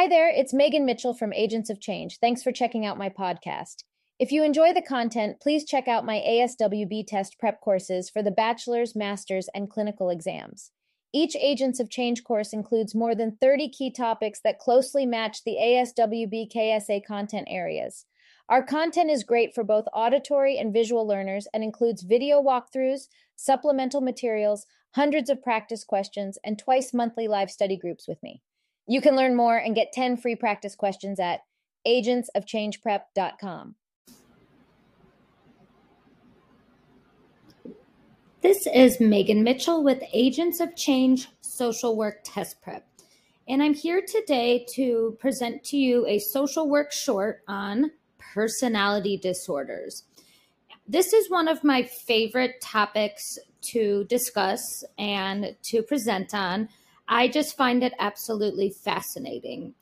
Hi there, it's Megan Mitchell from Agents of Change. Thanks for checking out my podcast. If you enjoy the content, please check out my ASWB test prep courses for the bachelor's, master's, and clinical exams. Each Agents of Change course includes more than 30 key topics that closely match the ASWB KSA content areas. Our content is great for both auditory and visual learners and includes video walkthroughs, supplemental materials, hundreds of practice questions, and twice monthly live study groups with me. You can learn more and get 10 free practice questions at agentsofchangeprep.com. This is Megan Mitchell with Agents of Change Social Work Test Prep. And I'm here today to present to you a social work short on personality disorders. This is one of my favorite topics to discuss and to present on. I just find it absolutely fascinating.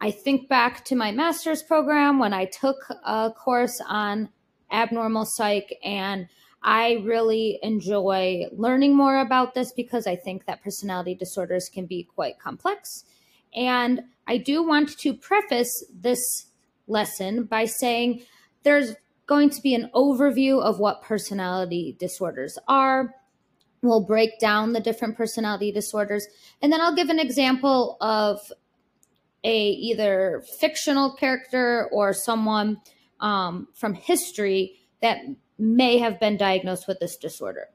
I think back to my master's program when I took a course on abnormal psych, and I really enjoy learning more about this because I think that personality disorders can be quite complex. And I do want to preface this lesson by saying there's going to be an overview of what personality disorders are. We'll break down the different personality disorders, and then I'll give an example of a either fictional character or someone um, from history that may have been diagnosed with this disorder.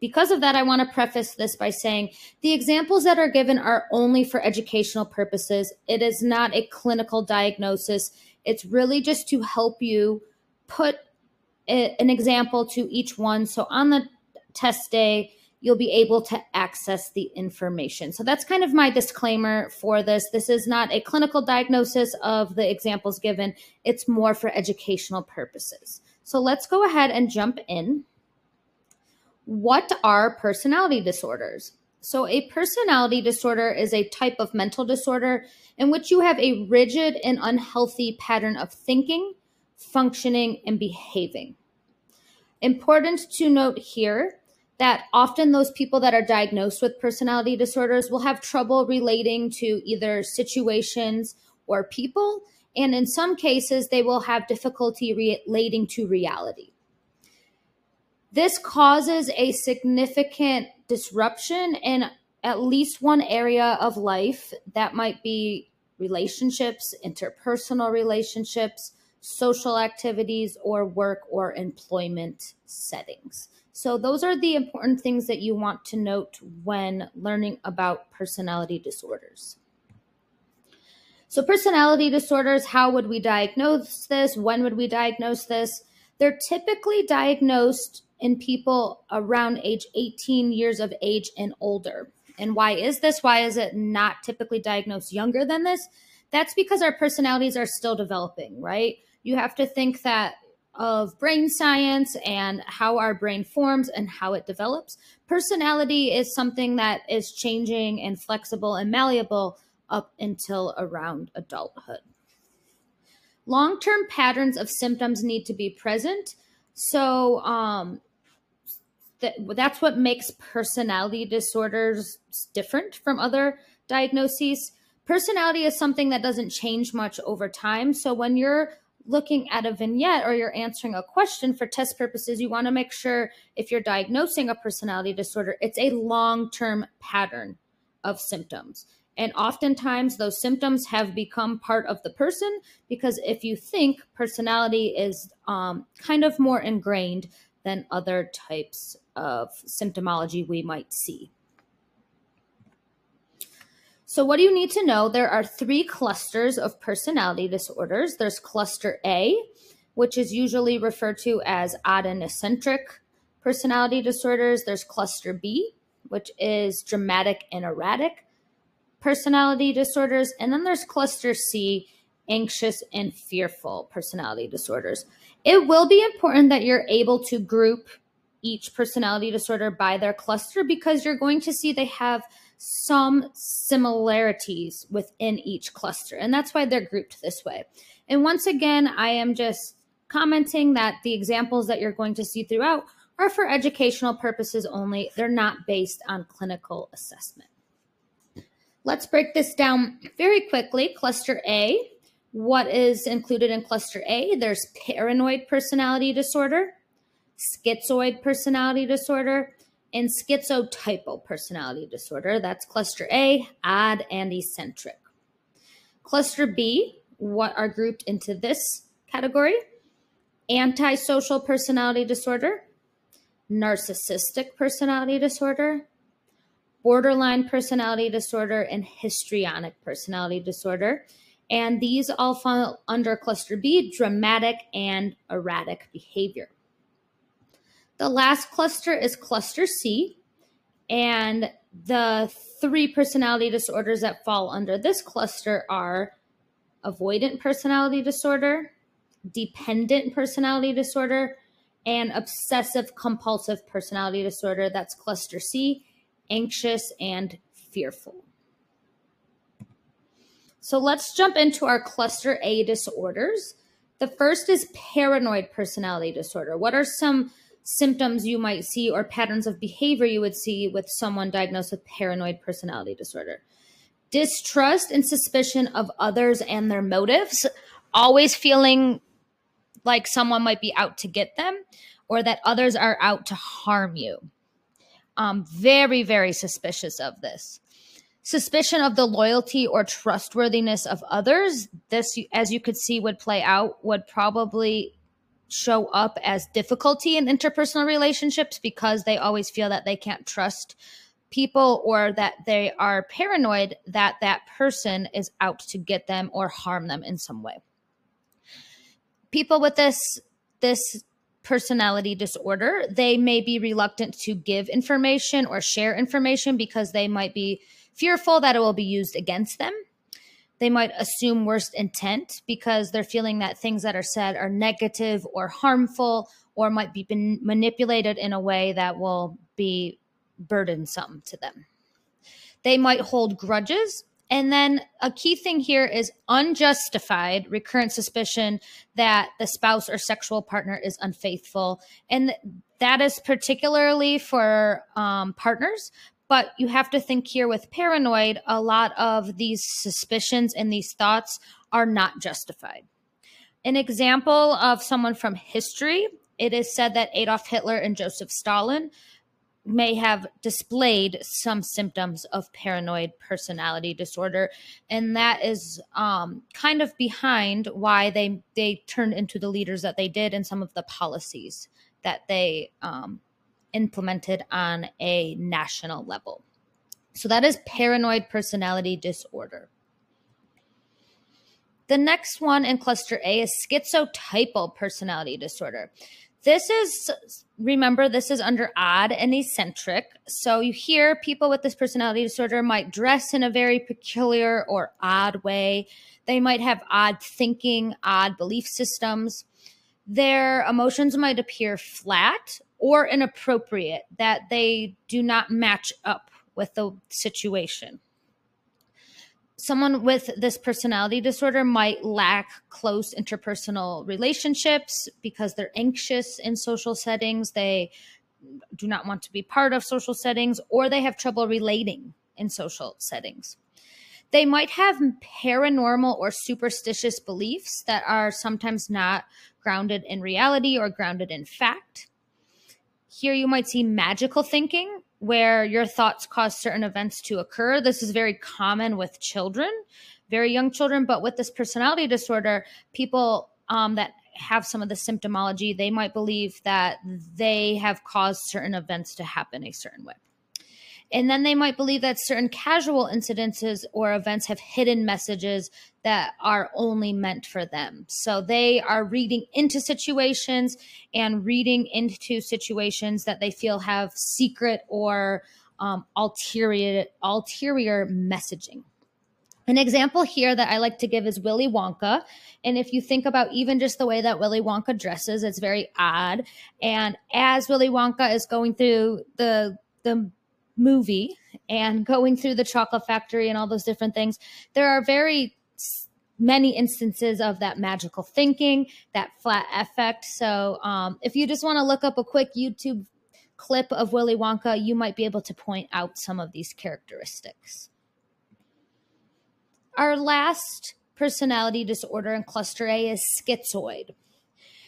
Because of that, I want to preface this by saying the examples that are given are only for educational purposes. It is not a clinical diagnosis. It's really just to help you put a, an example to each one. So on the test day, you'll be able to access the information. So that's kind of my disclaimer for this. This is not a clinical diagnosis of the examples given, it's more for educational purposes. So let's go ahead and jump in. What are personality disorders? So, a personality disorder is a type of mental disorder in which you have a rigid and unhealthy pattern of thinking, functioning, and behaving. Important to note here that often those people that are diagnosed with personality disorders will have trouble relating to either situations or people. And in some cases, they will have difficulty relating to reality. This causes a significant disruption in at least one area of life that might be relationships, interpersonal relationships, social activities, or work or employment settings. So, those are the important things that you want to note when learning about personality disorders. So, personality disorders, how would we diagnose this? When would we diagnose this? They're typically diagnosed in people around age 18 years of age and older. And why is this? Why is it not typically diagnosed younger than this? That's because our personalities are still developing, right? You have to think that of brain science and how our brain forms and how it develops. Personality is something that is changing and flexible and malleable up until around adulthood. Long term patterns of symptoms need to be present. So, um, that, that's what makes personality disorders different from other diagnoses. Personality is something that doesn't change much over time. So, when you're looking at a vignette or you're answering a question for test purposes, you want to make sure if you're diagnosing a personality disorder, it's a long term pattern of symptoms. And oftentimes, those symptoms have become part of the person because if you think personality is um, kind of more ingrained than other types of symptomology we might see. So, what do you need to know? There are three clusters of personality disorders. There's cluster A, which is usually referred to as odd and eccentric personality disorders. There's cluster B, which is dramatic and erratic personality disorders. And then there's cluster C, anxious and fearful personality disorders. It will be important that you're able to group each personality disorder by their cluster because you're going to see they have some similarities within each cluster. And that's why they're grouped this way. And once again, I am just commenting that the examples that you're going to see throughout are for educational purposes only. They're not based on clinical assessment. Let's break this down very quickly. Cluster A, what is included in cluster A? There's paranoid personality disorder, schizoid personality disorder, and schizotypal personality disorder. That's cluster A, odd and eccentric. Cluster B, what are grouped into this category? Antisocial personality disorder, narcissistic personality disorder, borderline personality disorder, and histrionic personality disorder. And these all fall under cluster B, dramatic and erratic behavior. The last cluster is cluster C. And the three personality disorders that fall under this cluster are avoidant personality disorder, dependent personality disorder, and obsessive compulsive personality disorder. That's cluster C, anxious and fearful. So let's jump into our cluster A disorders. The first is paranoid personality disorder. What are some symptoms you might see or patterns of behavior you would see with someone diagnosed with paranoid personality disorder? Distrust and suspicion of others and their motives, always feeling like someone might be out to get them or that others are out to harm you. Um, very, very suspicious of this. Suspicion of the loyalty or trustworthiness of others. This, as you could see, would play out, would probably show up as difficulty in interpersonal relationships because they always feel that they can't trust people or that they are paranoid that that person is out to get them or harm them in some way. People with this this personality disorder, they may be reluctant to give information or share information because they might be fearful that it will be used against them. They might assume worst intent because they're feeling that things that are said are negative or harmful or might be manipulated in a way that will be burdensome to them. They might hold grudges and then a key thing here is unjustified recurrent suspicion that the spouse or sexual partner is unfaithful. And that is particularly for um, partners. But you have to think here with paranoid, a lot of these suspicions and these thoughts are not justified. An example of someone from history it is said that Adolf Hitler and Joseph Stalin may have displayed some symptoms of paranoid personality disorder and that is um, kind of behind why they they turned into the leaders that they did and some of the policies that they um, implemented on a national level so that is paranoid personality disorder the next one in cluster a is schizotypal personality disorder this is, remember, this is under odd and eccentric. So you hear people with this personality disorder might dress in a very peculiar or odd way. They might have odd thinking, odd belief systems. Their emotions might appear flat or inappropriate, that they do not match up with the situation someone with this personality disorder might lack close interpersonal relationships because they're anxious in social settings. They do not want to be part of social settings or they have trouble relating in social settings. They might have paranormal or superstitious beliefs that are sometimes not grounded in reality or grounded in fact. Here you might see magical thinking, where your thoughts cause certain events to occur. This is very common with children, very young children, but with this personality disorder, people um, that have some of the symptomology, they might believe that they have caused certain events to happen a certain way. And then they might believe that certain casual incidences or events have hidden messages that are only meant for them. So they are reading into situations and reading into situations that they feel have secret or um, ulterior, ulterior messaging. An example here that I like to give is Willy Wonka. And if you think about even just the way that Willy Wonka dresses, it's very odd. And as Willy Wonka is going through the the movie and going through the chocolate factory and all those different things, there are very many instances of that magical thinking, that flat affect. So, um, if you just want to look up a quick YouTube clip of Willy Wonka, you might be able to point out some of these characteristics. Our last personality disorder in cluster A is schizoid.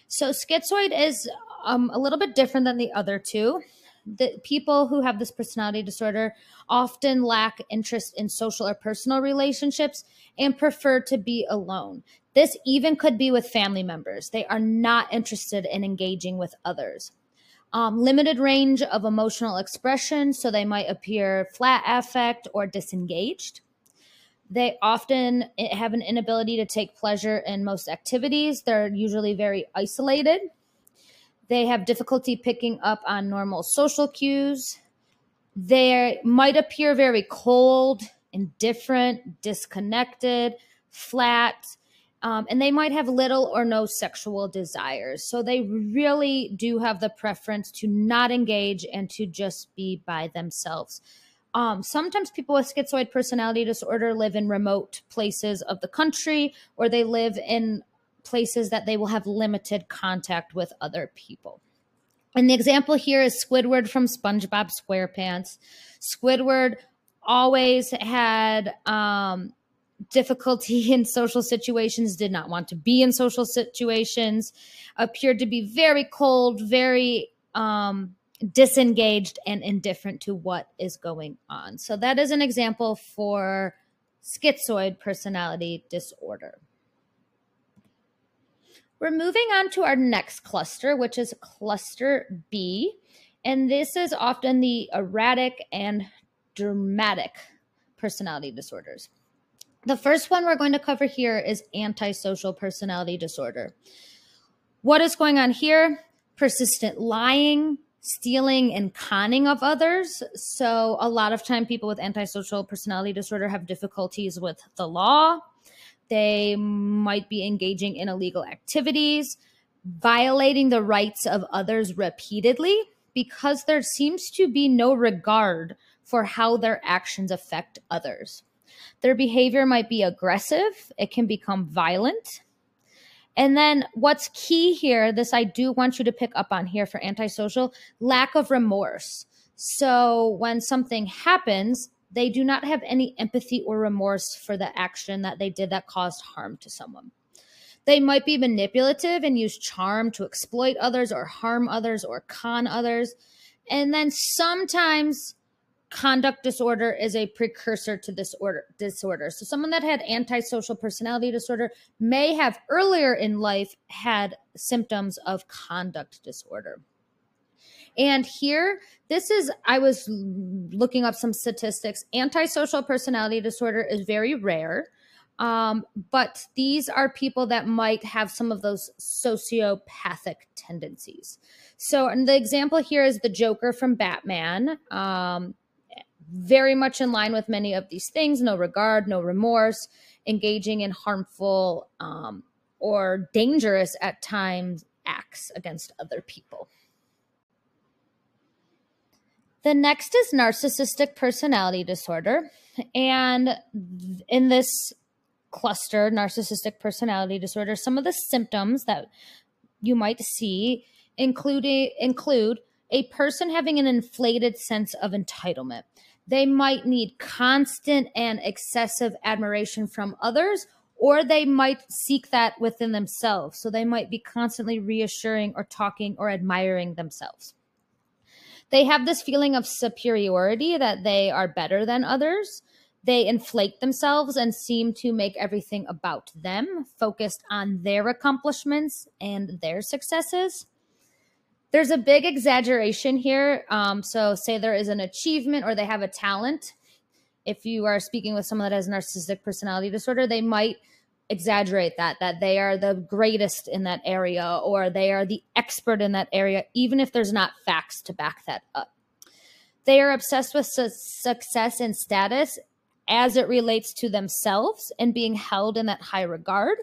So, schizoid is um, a little bit different than the other two. The people who have this personality disorder often lack interest in social or personal relationships and prefer to be alone. This even could be with family members. They are not interested in engaging with others. Um, limited range of emotional expression, so they might appear flat affect or disengaged. They often have an inability to take pleasure in most activities. They're usually very isolated. They have difficulty picking up on normal social cues. They might appear very cold, indifferent, disconnected, flat, um, and they might have little or no sexual desires. So they really do have the preference to not engage and to just be by themselves. Um, sometimes people with schizoid personality disorder live in remote places of the country or they live in places that they will have limited contact with other people. And the example here is Squidward from SpongeBob SquarePants. Squidward always had um, difficulty in social situations, did not want to be in social situations, appeared to be very cold, very um, disengaged and indifferent to what is going on. So that is an example for schizoid personality disorder. We're moving on to our next cluster, which is cluster B. And this is often the erratic and dramatic personality disorders. The first one we're going to cover here is antisocial personality disorder. What is going on here? Persistent lying, stealing and conning of others. So a lot of time people with antisocial personality disorder have difficulties with the law. They might be engaging in illegal activities, violating the rights of others repeatedly because there seems to be no regard for how their actions affect others. Their behavior might be aggressive, it can become violent, and then what's key here, this I do want you to pick up on here for antisocial lack of remorse. So when something happens, they do not have any empathy or remorse for the action that they did that caused harm to someone. They might be manipulative and use charm to exploit others or harm others or con others. And then sometimes conduct disorder is a precursor to this order, disorder. So someone that had antisocial personality disorder may have earlier in life had symptoms of conduct disorder. And here, this is, I was looking up some statistics. Antisocial personality disorder is very rare. Um, but these are people that might have some of those sociopathic tendencies. So, and the example here is the Joker from Batman. Um, very much in line with many of these things no regard, no remorse, engaging in harmful um, or dangerous at times acts against other people. The next is narcissistic personality disorder. And in this cluster, narcissistic personality disorder, some of the symptoms that you might see include, include a person having an inflated sense of entitlement they might need constant and excessive admiration from others, or they might seek that within themselves. So they might be constantly reassuring or talking or admiring themselves. They have this feeling of superiority that they are better than others. They inflate themselves and seem to make everything about them, focused on their accomplishments and their successes there's a big exaggeration here. Um, so, say there is an achievement or they have a talent. If you are speaking with someone that has narcissistic personality disorder, they might exaggerate that, that they are the greatest in that area or they are the expert in that area, even if there's not facts to back that up. They are obsessed with su- success and status as it relates to themselves and being held in that high regard.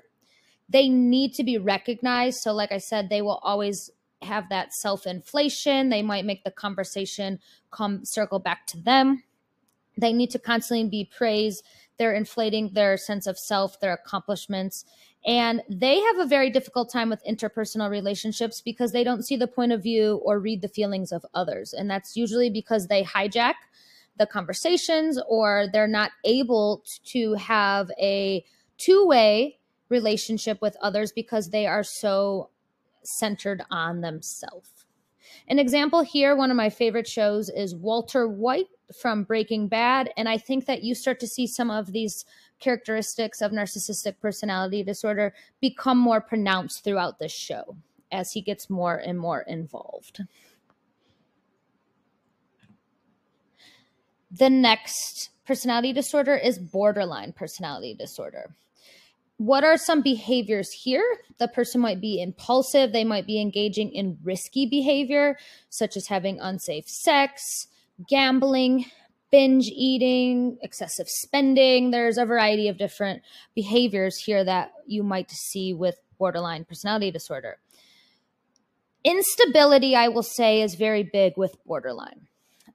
They need to be recognized. So, like I said, they will always have that self inflation. They might make the conversation come circle back to them. They need to constantly be praised. They're inflating their sense of self, their accomplishments. And they have a very difficult time with interpersonal relationships because they don't see the point of view or read the feelings of others. And that's usually because they hijack the conversations or they're not able to have a two way relationship with others because they are so centered on themselves. An example here, one of my favorite shows is Walter White from Breaking Bad. And I think that you start to see some of these characteristics of narcissistic personality disorder become more pronounced throughout the show as he gets more and more involved. The next personality disorder is borderline personality disorder. What are some behaviors here? The person might be impulsive, they might be engaging in risky behavior, such as having unsafe sex, gambling, binge eating, excessive spending. There's a variety of different behaviors here that you might see with borderline personality disorder. Instability, I will say, is very big with borderline.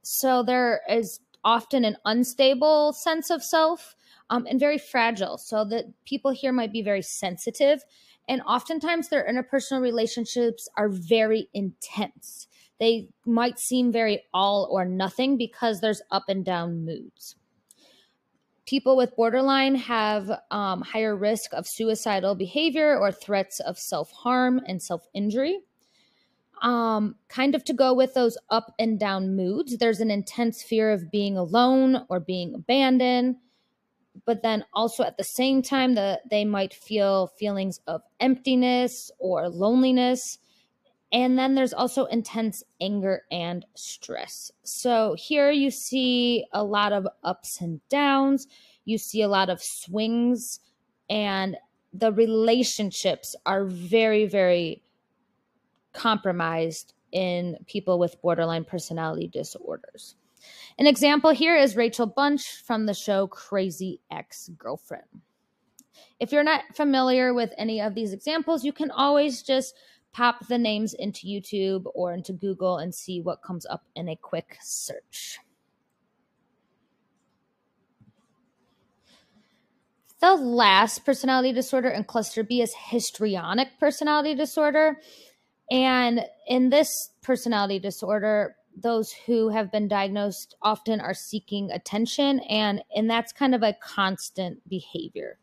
So there is often an unstable sense of self um, and very fragile. So that people here might be very sensitive. And oftentimes their interpersonal relationships are very intense. They might seem very all or nothing because there's up and down moods. People with borderline have um, higher risk of suicidal behavior or threats of self harm and self injury. Um, kind of to go with those up and down moods, there's an intense fear of being alone or being abandoned but then also at the same time that they might feel feelings of emptiness or loneliness and then there's also intense anger and stress. So here you see a lot of ups and downs. You see a lot of swings, and the relationships are very, very compromised in people with borderline personality disorders. An example here is Rachel Bunch from the show Crazy Ex Girlfriend. If you're not familiar with any of these examples, you can always just pop the names into YouTube or into Google and see what comes up in a quick search. The last personality disorder in cluster B is histrionic personality disorder. And in this personality disorder, those who have been diagnosed often are seeking attention and and that's kind of a constant behavior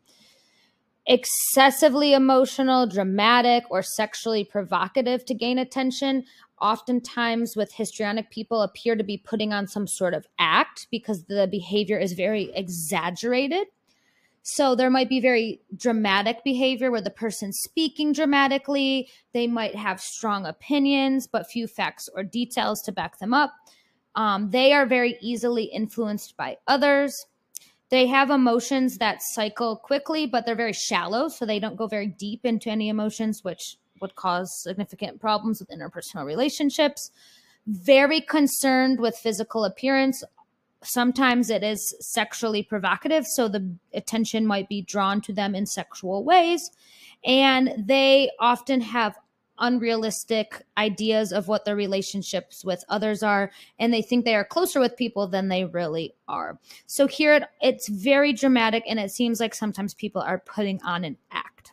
excessively emotional dramatic or sexually provocative to gain attention oftentimes with histrionic people appear to be putting on some sort of act because the behavior is very exaggerated so there might be very dramatic behavior where the person's speaking dramatically. They might have strong opinions, but few facts or details to back them up. Um, they are very easily influenced by others. They have emotions that cycle quickly, but they're very shallow, so they don't go very deep into any emotions, which would cause significant problems with interpersonal relationships. Very concerned with physical appearance, sometimes it is sexually provocative so the attention might be drawn to them in sexual ways and they often have unrealistic ideas of what their relationships with others are and they think they are closer with people than they really are. So here it, it's very dramatic and it seems like sometimes people are putting on an act.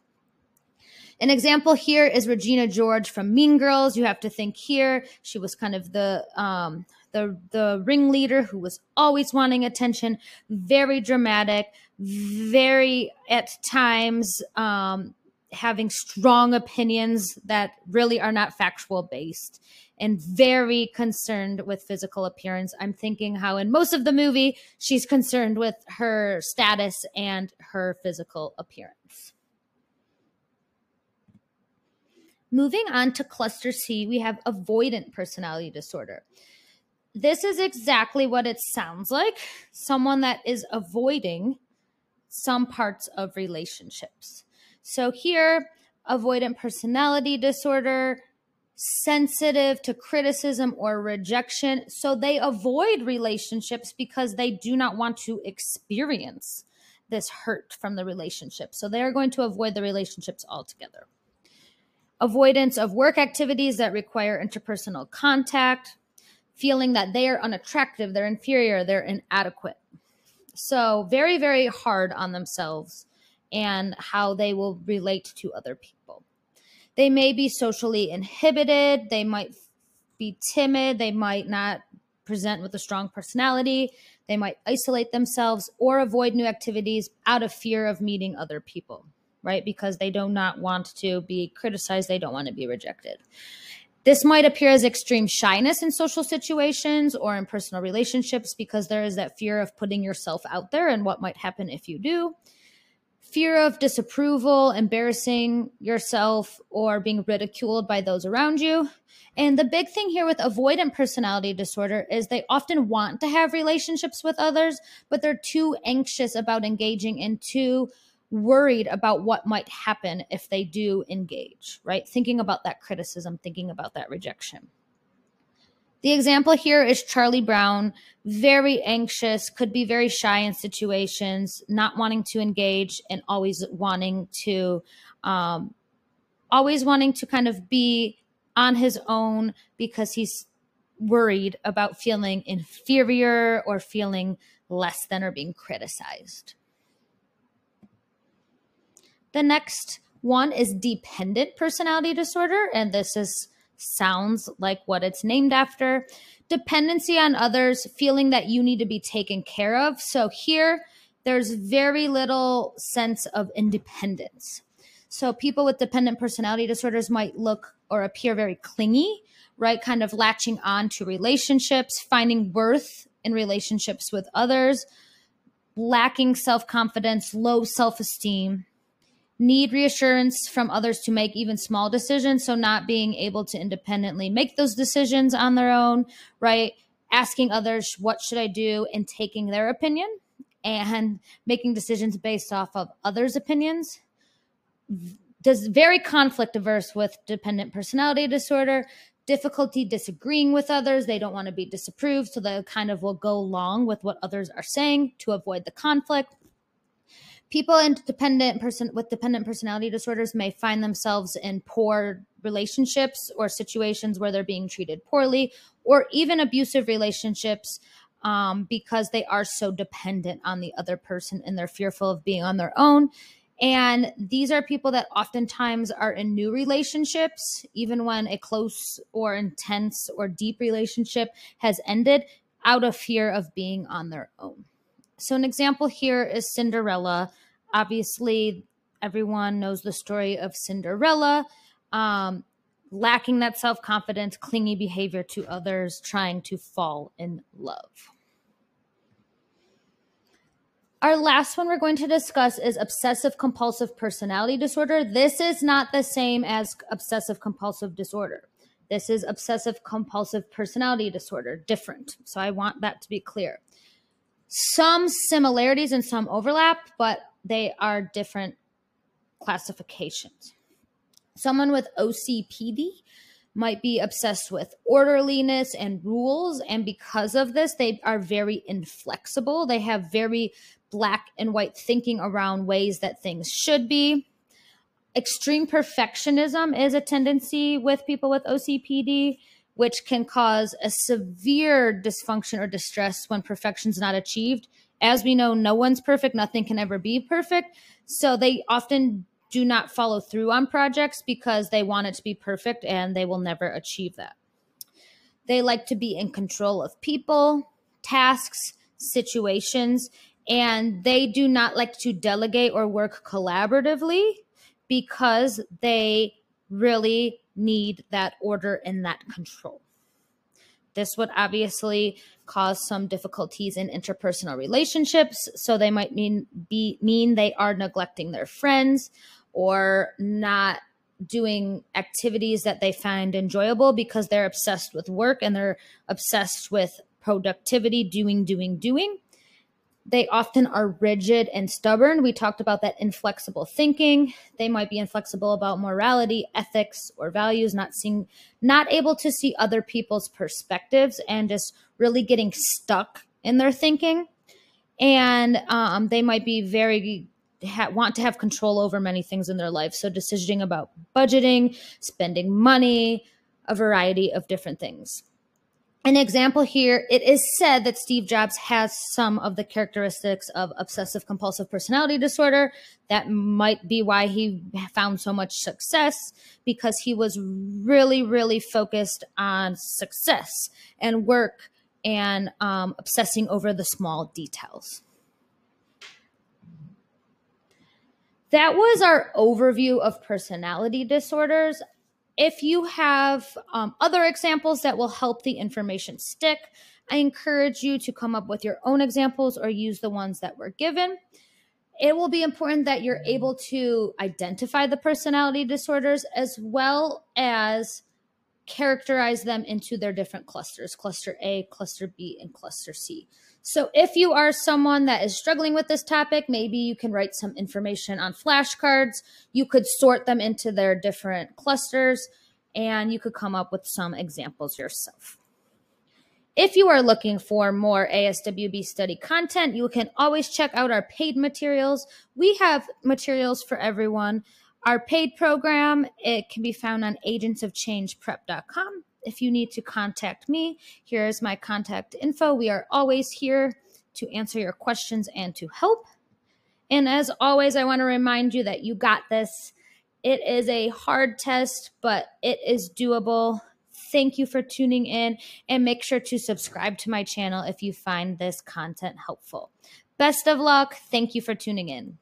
An example here is regina george from mean girls. You have to think here she was kind of the um the the ringleader who was always wanting attention, very dramatic, very at times um, having strong opinions that really are not factual based and very concerned with physical appearance. I'm thinking how in most of the movie she's concerned with her status and her physical appearance. Moving on to cluster C, we have avoidant personality disorder this is exactly what it sounds like someone that is avoiding some parts of relationships. So here, avoidant personality disorder, sensitive to criticism or rejection. So they avoid relationships because they do not want to experience this hurt from the relationship. So they are going to avoid the relationships altogether. Avoidance of work activities that require interpersonal contact, feeling that they are unattractive, they're inferior, they're inadequate. So, very, very hard on themselves and how they will relate to other people. They may be socially inhibited, they might be timid, they might not present with a strong personality. They might isolate themselves or avoid new activities out of fear of meeting other people, right? Because they do not want to be criticized, they don't want to be rejected. This might appear as extreme shyness in social situations or in personal relationships because there is that fear of putting yourself out there and what might happen if you do. Fear of disapproval, embarrassing yourself, or being ridiculed by those around you. And the big thing here with avoidant personality disorder is they often want to have relationships with others, but they're too anxious about engaging and too worried about what might happen if they do engage, right? Thinking about that criticism, thinking about that rejection. The example here is Charlie Brown, very anxious, could be very shy in situations, not wanting to engage, and always wanting to, um, always wanting to kind of be on his own because he's worried about feeling inferior or feeling less than or being criticized. The next one is dependent personality disorder, and this is sounds like what it's named after. Dependency on others, feeling that you need to be taken care of. So here, there's very little sense of independence. So people with dependent personality disorders might look or appear very clingy, right? Kind of latching on to relationships, finding worth in relationships with others, lacking self confidence, low self esteem, need reassurance from others to make even small decisions. So, not being able to independently make those decisions on their own, right? Asking others, what should I do, and taking their opinion and making decisions based off of others' opinions. Does very conflict averse with dependent personality disorder. Difficulty disagreeing with others. They don't want to be disapproved so they kind of will go along with what others are saying to avoid the conflict people person with dependent personality disorders may find themselves in poor relationships or situations where they're being treated poorly or even abusive relationships um, because they are so dependent on the other person and they're fearful of being on their own and these are people that oftentimes are in new relationships, even when a close or intense or deep relationship has ended, out of fear of being on their own. So, an example here is Cinderella. Obviously, everyone knows the story of Cinderella. Um, lacking that self confidence, clingy behavior to others, trying to fall in love. Our last one we're going to discuss is obsessive compulsive personality disorder. This is not the same as obsessive compulsive disorder. This is obsessive compulsive personality disorder, different. So I want that to be clear. Some similarities and some overlap, but they are different classifications. Someone with OCPD might be obsessed with orderliness and rules. And because of this, they are very inflexible. They have very black and white thinking around ways that things should be. Extreme perfectionism is a tendency with people with OCPD, which can cause a severe dysfunction or distress when perfection is not achieved. As we know, no one's perfect, nothing can ever be perfect. So they often do not follow through on projects because they want it to be perfect and they will never achieve that. They like to be in control of people, tasks, situations, and they do not like to delegate or work collaboratively because they really need that order and that control. This would obviously cause some difficulties in interpersonal relationships, so they might mean be mean they are neglecting their friends or not doing activities that they find enjoyable because they're obsessed with work and they're obsessed with productivity, doing, doing, doing they often are rigid and stubborn. We talked about that inflexible thinking. They might be inflexible about morality, ethics, or values, not seeing, not able to see other people's perspectives and just really getting stuck in their thinking. And um, they might be very ha- want to have control over many things in their life. So decisioning about budgeting, spending money, a variety of different things an example here it is said that steve jobs has some of the characteristics of obsessive compulsive personality disorder that might be why he found so much success because he was really really focused on success and work and um, obsessing over the small details. That was our overview of personality disorders. If you have um, other examples that will help the information stick, I encourage you to come up with your own examples or use the ones that were given. It will be important that you're able to identify the personality disorders as well as characterize them into their different clusters cluster A, cluster B, and cluster C. So, if you are someone that is struggling with this topic, maybe you can write some information on flashcards. You could sort them into their different clusters and you could come up with some examples yourself. If you are looking for more ASWB study content, you can always check out our paid materials. We have materials for everyone. Our paid program, it can be found on agentsofchangeprep.com. If you need to contact me, here is my contact info. We are always here to answer your questions and to help. And as always, I want to remind you that you got this. It is a hard test, but it is doable. Thank you for tuning in and make sure to subscribe to my channel if you find this content helpful. Best of luck. Thank you for tuning in.